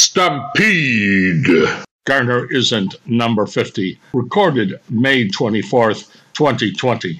Stampede. Garnerism Number 50, recorded May 24th, 2020.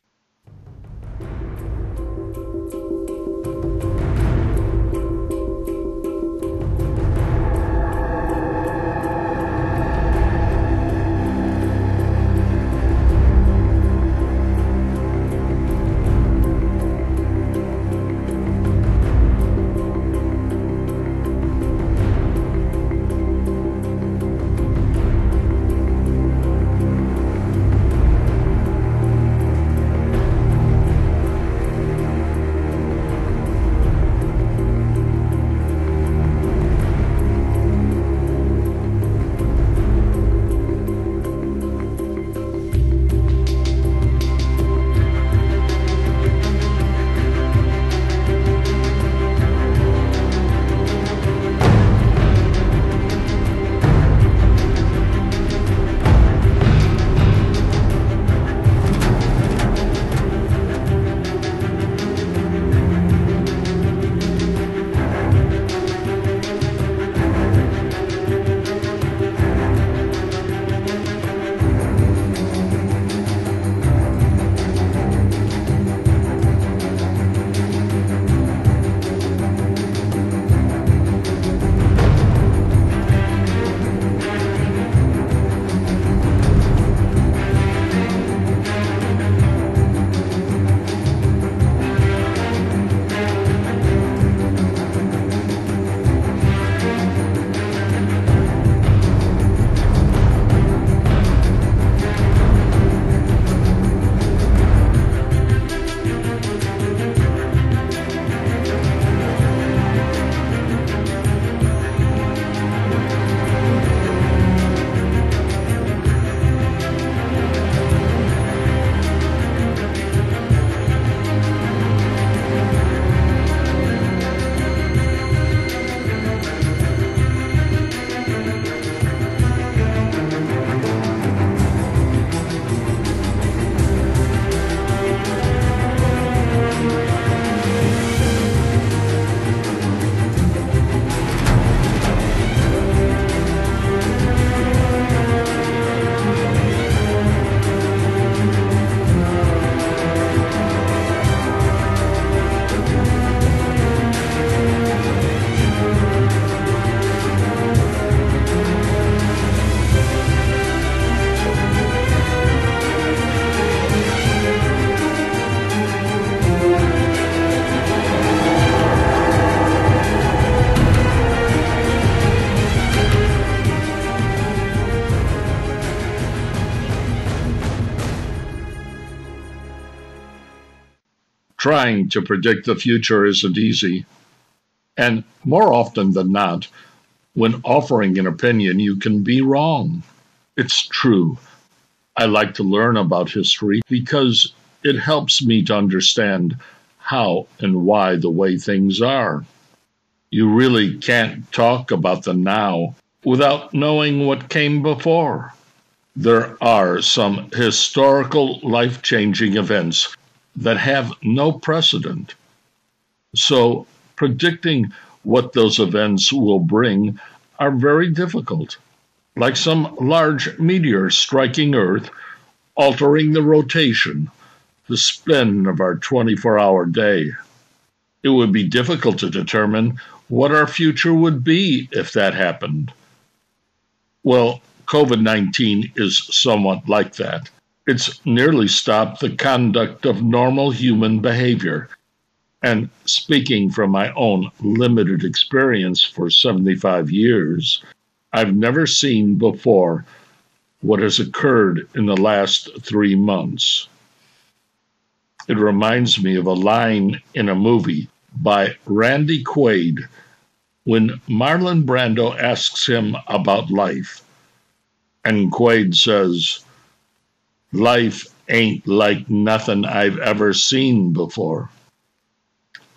Trying to predict the future isn't easy. And more often than not, when offering an opinion, you can be wrong. It's true. I like to learn about history because it helps me to understand how and why the way things are. You really can't talk about the now without knowing what came before. There are some historical life changing events that have no precedent. So, predicting what those events will bring are very difficult. Like some large meteor striking Earth, altering the rotation, the spin of our 24 hour day. It would be difficult to determine what our future would be if that happened. Well, COVID 19 is somewhat like that. It's nearly stopped the conduct of normal human behavior. And speaking from my own limited experience for 75 years, I've never seen before what has occurred in the last three months. It reminds me of a line in a movie by Randy Quaid when Marlon Brando asks him about life. And Quaid says, life ain't like nothing I've ever seen before.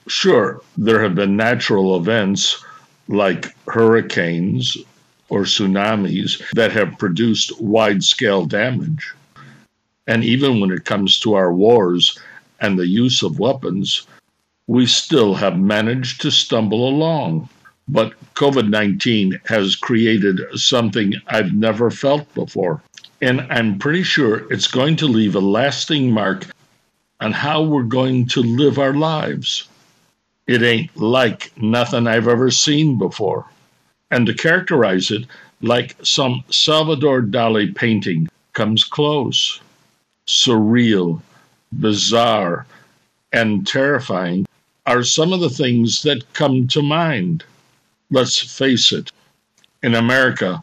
Sure, there have been natural events like hurricanes or tsunamis that have produced wide scale damage. And even when it comes to our wars and the use of weapons, we still have managed to stumble along. But COVID 19 has created something I've never felt before. And I'm pretty sure it's going to leave a lasting mark on how we're going to live our lives. It ain't like nothing I've ever seen before. And to characterize it like some Salvador Dali painting comes close. Surreal, bizarre, and terrifying are some of the things that come to mind. Let's face it, in America,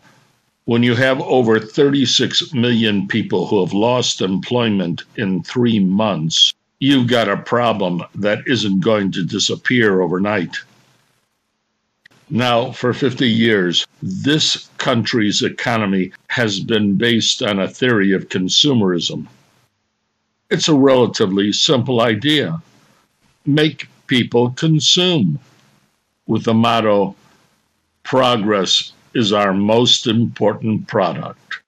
when you have over 36 million people who have lost employment in three months, you've got a problem that isn't going to disappear overnight. Now, for 50 years, this country's economy has been based on a theory of consumerism. It's a relatively simple idea make people consume with the motto progress is our most important product.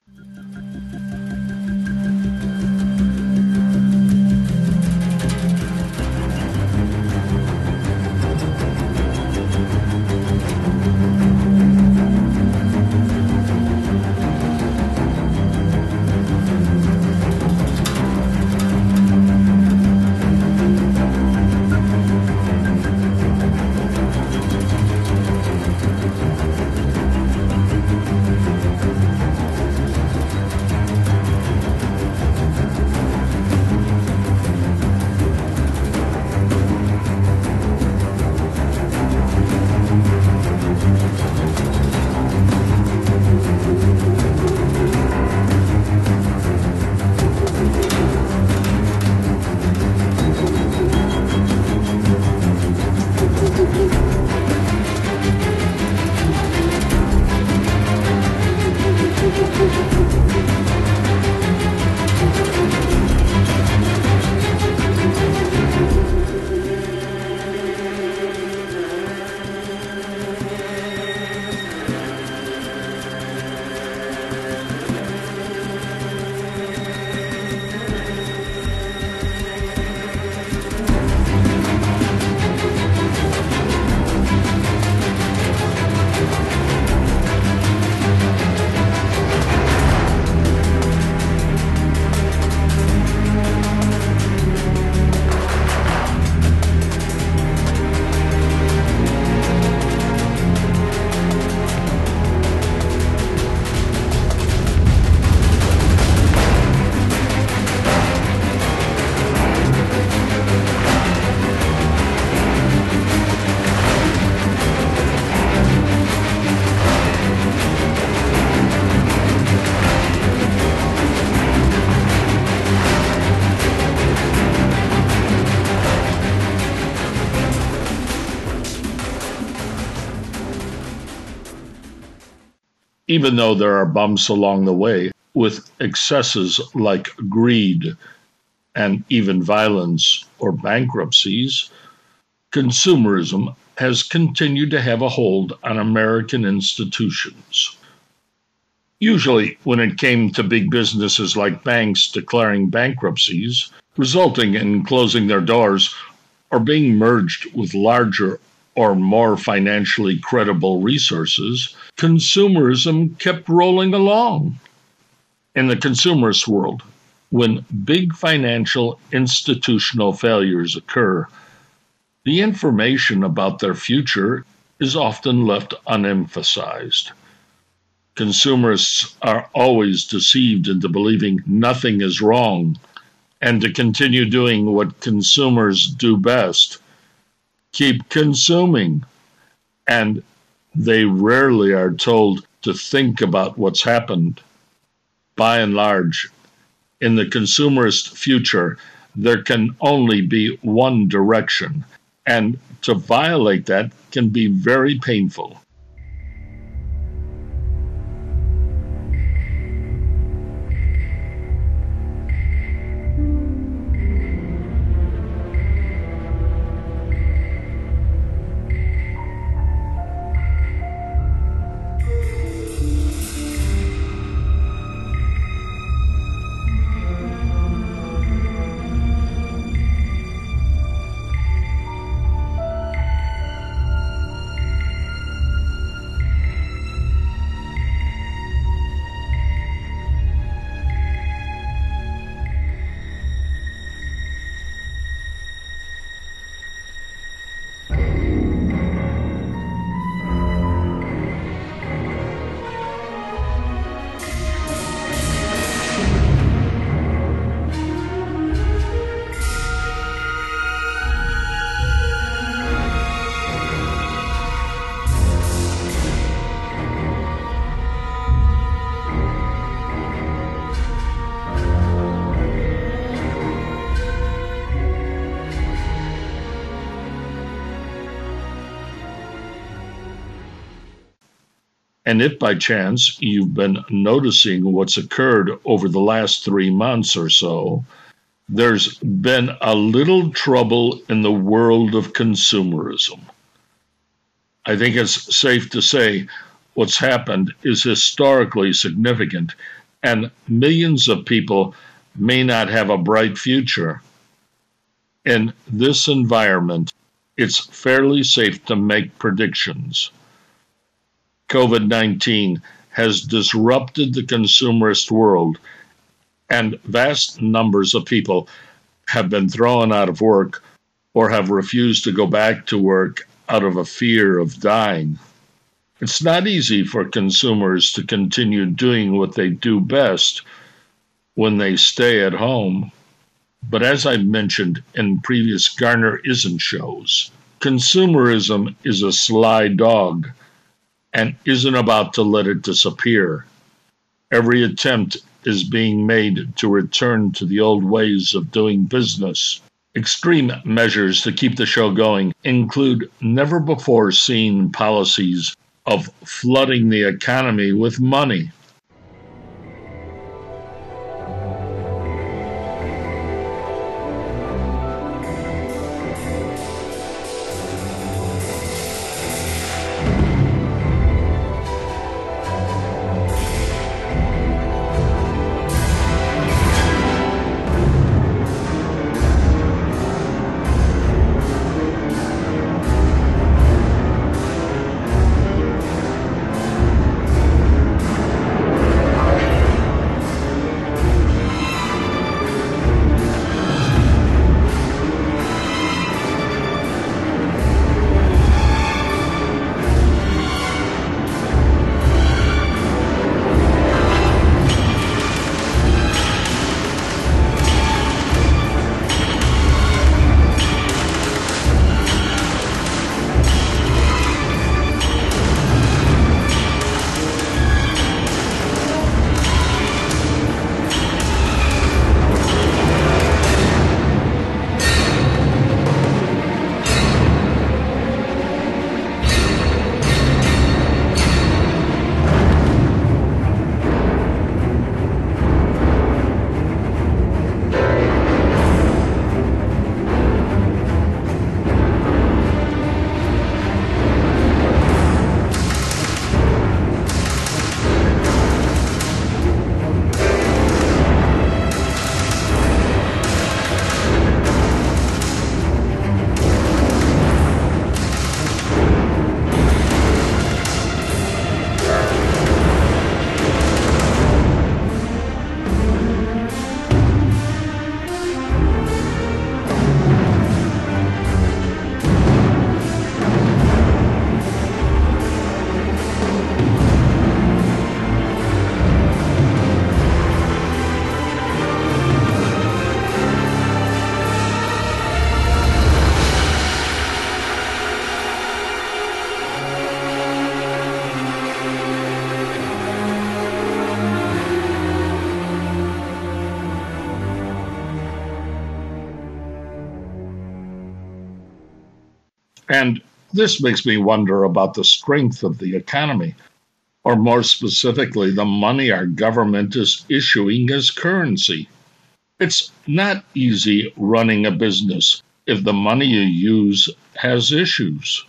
Even though there are bumps along the way with excesses like greed and even violence or bankruptcies, consumerism has continued to have a hold on American institutions. Usually, when it came to big businesses like banks declaring bankruptcies, resulting in closing their doors or being merged with larger or more financially credible resources, consumerism kept rolling along. In the consumerist world, when big financial institutional failures occur, the information about their future is often left unemphasized. Consumerists are always deceived into believing nothing is wrong and to continue doing what consumers do best keep consuming. And they rarely are told to think about what's happened. By and large, in the consumerist future, there can only be one direction, and to violate that can be very painful. And if by chance you've been noticing what's occurred over the last three months or so, there's been a little trouble in the world of consumerism. I think it's safe to say what's happened is historically significant, and millions of people may not have a bright future. In this environment, it's fairly safe to make predictions. COVID 19 has disrupted the consumerist world, and vast numbers of people have been thrown out of work or have refused to go back to work out of a fear of dying. It's not easy for consumers to continue doing what they do best when they stay at home. But as I've mentioned in previous Garnerism shows, consumerism is a sly dog and isn't about to let it disappear. Every attempt is being made to return to the old ways of doing business. Extreme measures to keep the show going include never before seen policies of flooding the economy with money. This makes me wonder about the strength of the economy, or more specifically, the money our government is issuing as currency. It's not easy running a business if the money you use has issues.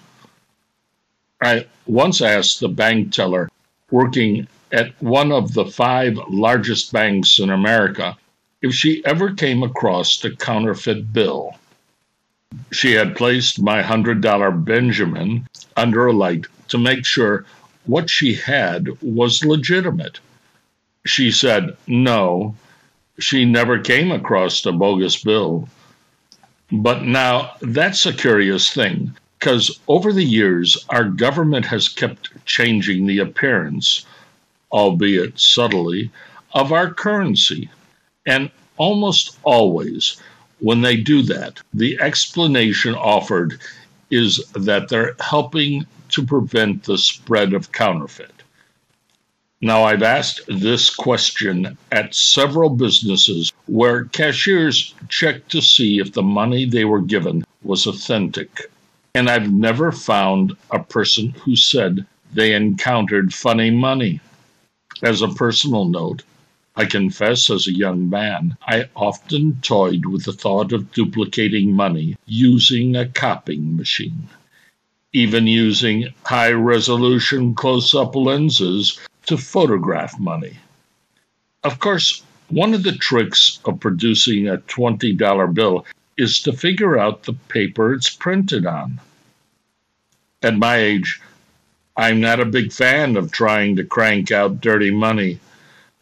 I once asked the bank teller working at one of the five largest banks in America if she ever came across a counterfeit bill. She had placed my $100 Benjamin under a light to make sure what she had was legitimate. She said no, she never came across a bogus bill. But now that's a curious thing, because over the years, our government has kept changing the appearance, albeit subtly, of our currency. And almost always, when they do that, the explanation offered is that they're helping to prevent the spread of counterfeit. Now, I've asked this question at several businesses where cashiers checked to see if the money they were given was authentic, and I've never found a person who said they encountered funny money. As a personal note, I confess as a young man, I often toyed with the thought of duplicating money using a copying machine, even using high resolution close up lenses to photograph money. Of course, one of the tricks of producing a $20 bill is to figure out the paper it's printed on. At my age, I'm not a big fan of trying to crank out dirty money,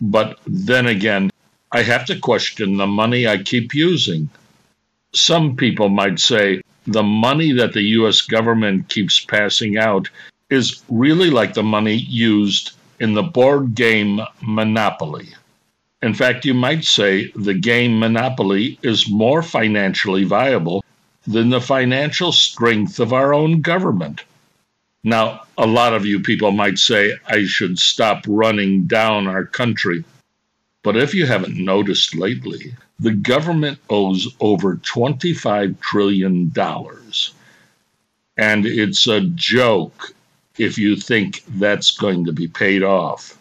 but then again, I have to question the money I keep using. Some people might say the money that the US government keeps passing out is really like the money used in the board game Monopoly. In fact, you might say the game Monopoly is more financially viable than the financial strength of our own government. Now, a lot of you people might say I should stop running down our country. But if you haven't noticed lately, the government owes over $25 trillion. And it's a joke if you think that's going to be paid off.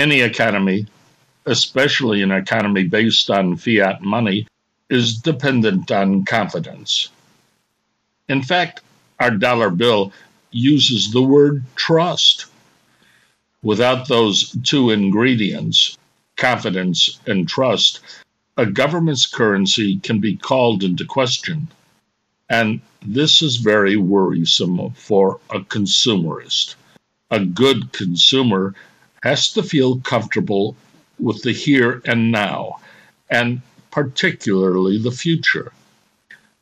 Any economy, especially an economy based on fiat money, is dependent on confidence. In fact, our dollar bill uses the word trust. Without those two ingredients, confidence and trust, a government's currency can be called into question. And this is very worrisome for a consumerist. A good consumer has to feel comfortable with the here and now, and particularly the future.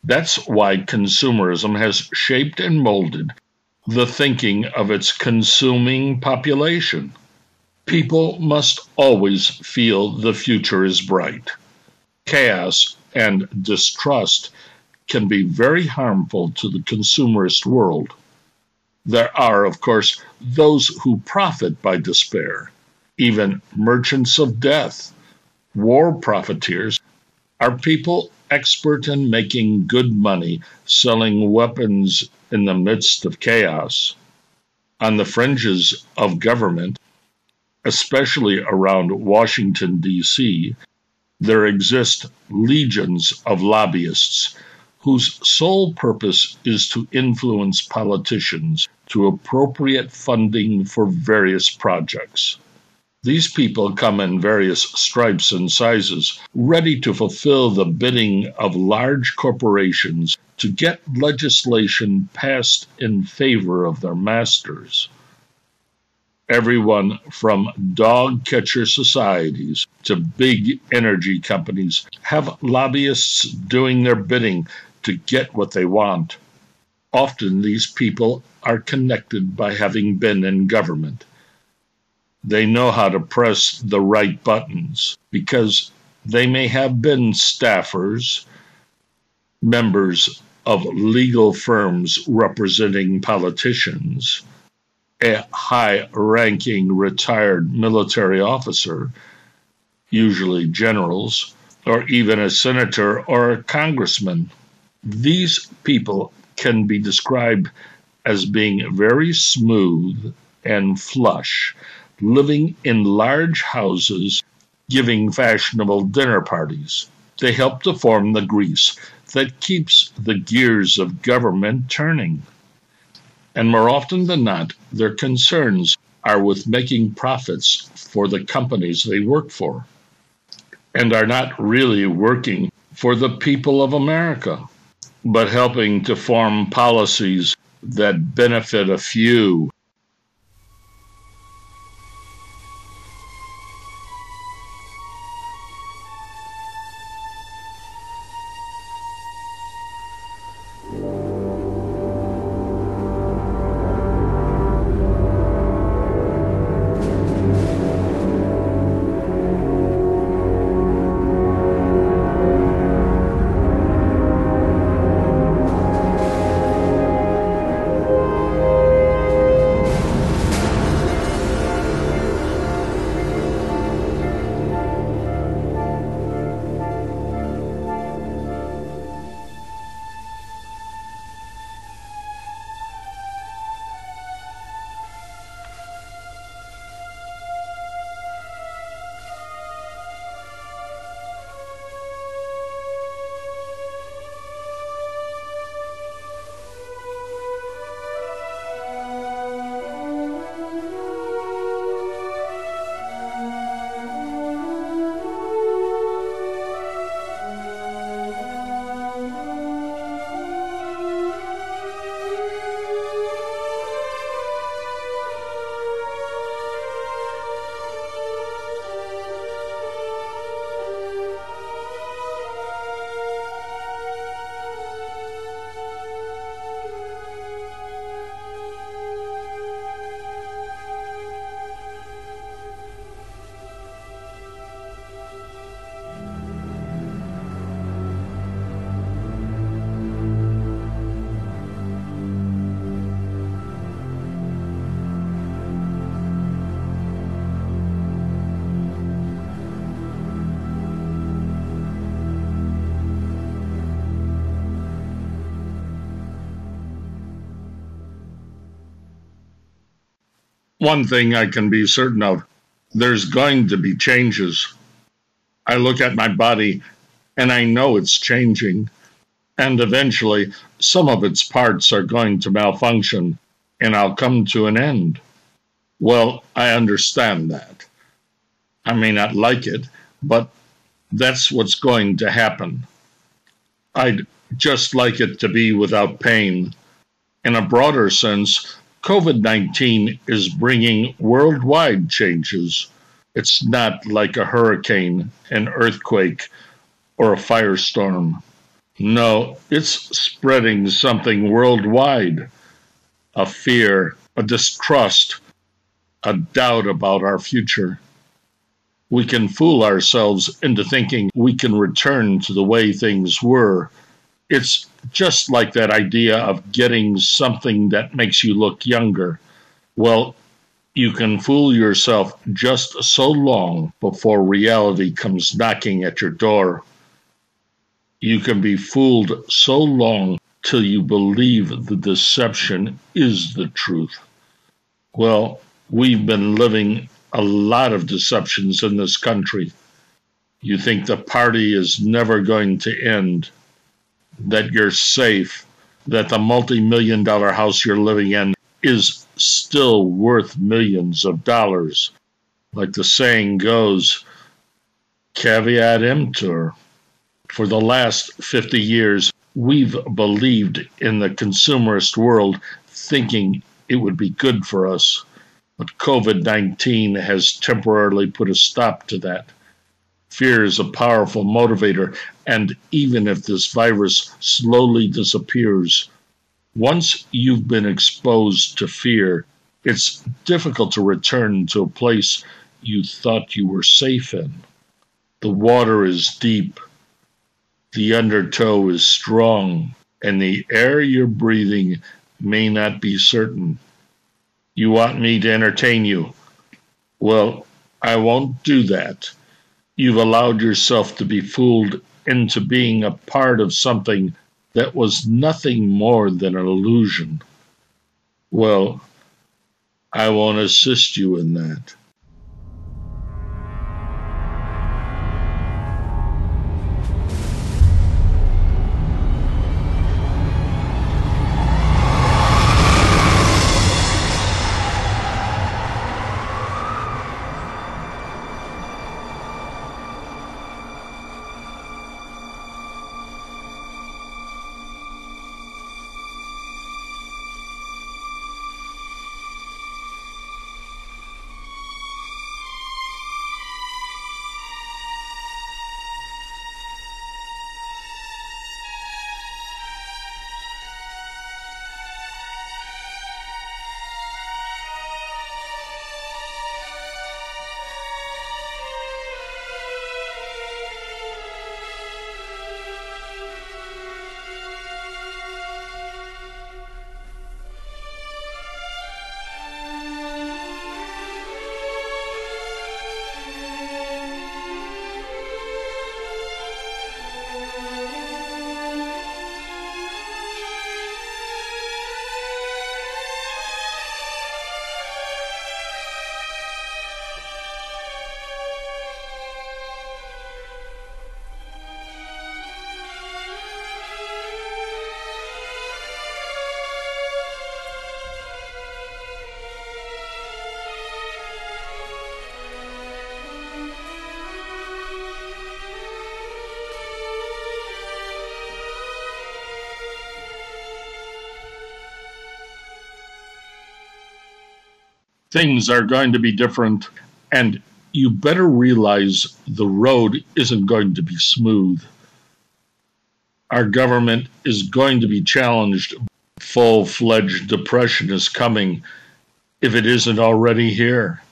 That's why consumerism has shaped and molded the thinking of its consuming population. People must always feel the future is bright. Chaos and distrust can be very harmful to the consumerist world. There are, of course, those who profit by despair. Even merchants of death, war profiteers, are people expert in making good money selling weapons in the midst of chaos. On the fringes of government, especially around Washington, D.C., there exist legions of lobbyists whose sole purpose is to influence politicians to appropriate funding for various projects. These people come in various stripes and sizes, ready to fulfill the bidding of large corporations to get legislation passed in favor of their masters. Everyone from dog catcher societies to big energy companies have lobbyists doing their bidding to get what they want. Often these people are connected by having been in government. They know how to press the right buttons because they may have been staffers, members of legal firms representing politicians, a high ranking retired military officer, usually generals, or even a senator or a congressman. These people can be described as being very smooth and flush, living in large houses, giving fashionable dinner parties. They help to form the grease that keeps the gears of government turning. And more often than not, their concerns are with making profits for the companies they work for and are not really working for the people of America, but helping to form policies that benefit a few one thing I can be certain of there's going to be changes. I look at my body and I know it's changing. And eventually, some of its parts are going to malfunction and I'll come to an end. Well, I understand that. I may not like it, but that's what's going to happen. I'd just like it to be without pain. In a broader sense, COVID 19 is bringing worldwide changes. It's not like a hurricane, an earthquake, or a firestorm. No, it's spreading something worldwide a fear, a distrust, a doubt about our future. We can fool ourselves into thinking we can return to the way things were it's just like that idea of getting something that makes you look younger. Well, you can fool yourself just so long before reality comes knocking at your door. You can be fooled so long till you believe the deception is the truth. Well, we've been living a lot of deceptions in this country. You think the party is never going to end that you're safe, that the multi million dollar house you're living in is still worth millions of dollars. Like the saying goes, caveat emptor. For the last 50 years, we've believed in the consumerist world, thinking it would be good for us. But COVID 19 has temporarily put a stop to that. Fear is a powerful motivator, and even if this virus slowly disappears, once you've been exposed to fear, it's difficult to return to a place you thought you were safe in. The water is deep, the undertow is strong, and the air you're breathing may not be certain. You want me to entertain you? Well, I won't do that you've allowed yourself to be fooled into being a part of something that was nothing more than an illusion. Well, I won't assist you in that. Things are going to be different, and you better realize the road isn't going to be smooth. Our government is going to be challenged. Full fledged depression is coming if it isn't already here.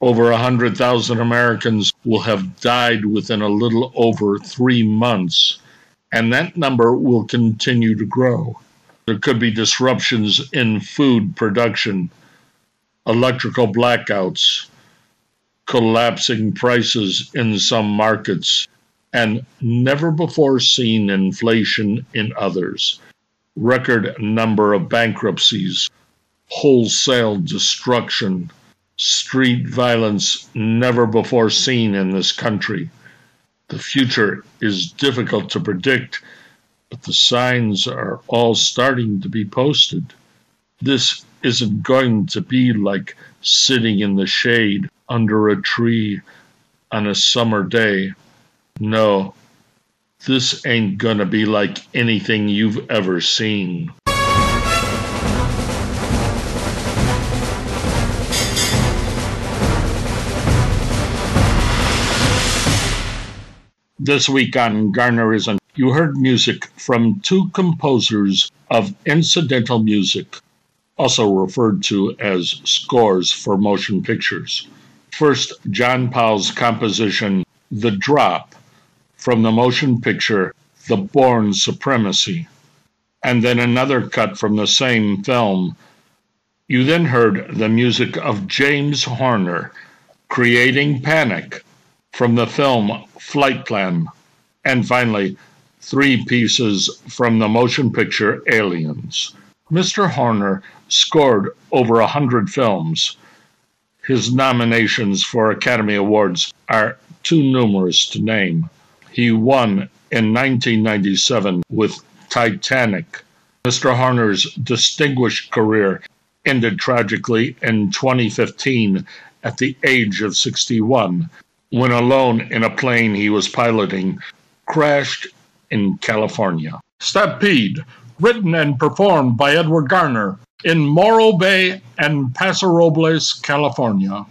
Over 100,000 Americans will have died within a little over three months, and that number will continue to grow. There could be disruptions in food production electrical blackouts, collapsing prices in some markets, and never before seen inflation in others. Record number of bankruptcies, wholesale destruction, street violence never before seen in this country. The future is difficult to predict, but the signs are all starting to be posted. This isn't going to be like sitting in the shade under a tree on a summer day. No, this ain't gonna be like anything you've ever seen. This week on Garnerism, you heard music from two composers of incidental music also referred to as scores for motion pictures. First, John Powell's composition, The Drop, from the motion picture The Bourne Supremacy, and then another cut from the same film. You then heard the music of James Horner, Creating Panic, from the film Flight Plan, and finally, three pieces from the motion picture Aliens. Mr. Horner scored over a hundred films. His nominations for Academy Awards are too numerous to name. He won in 1997 with Titanic. Mr. Horner's distinguished career ended tragically in 2015 at the age of 61 when alone in a plane he was piloting crashed in California. Stampede written and performed by Edward Garner in Morro Bay and Paso Robles, California.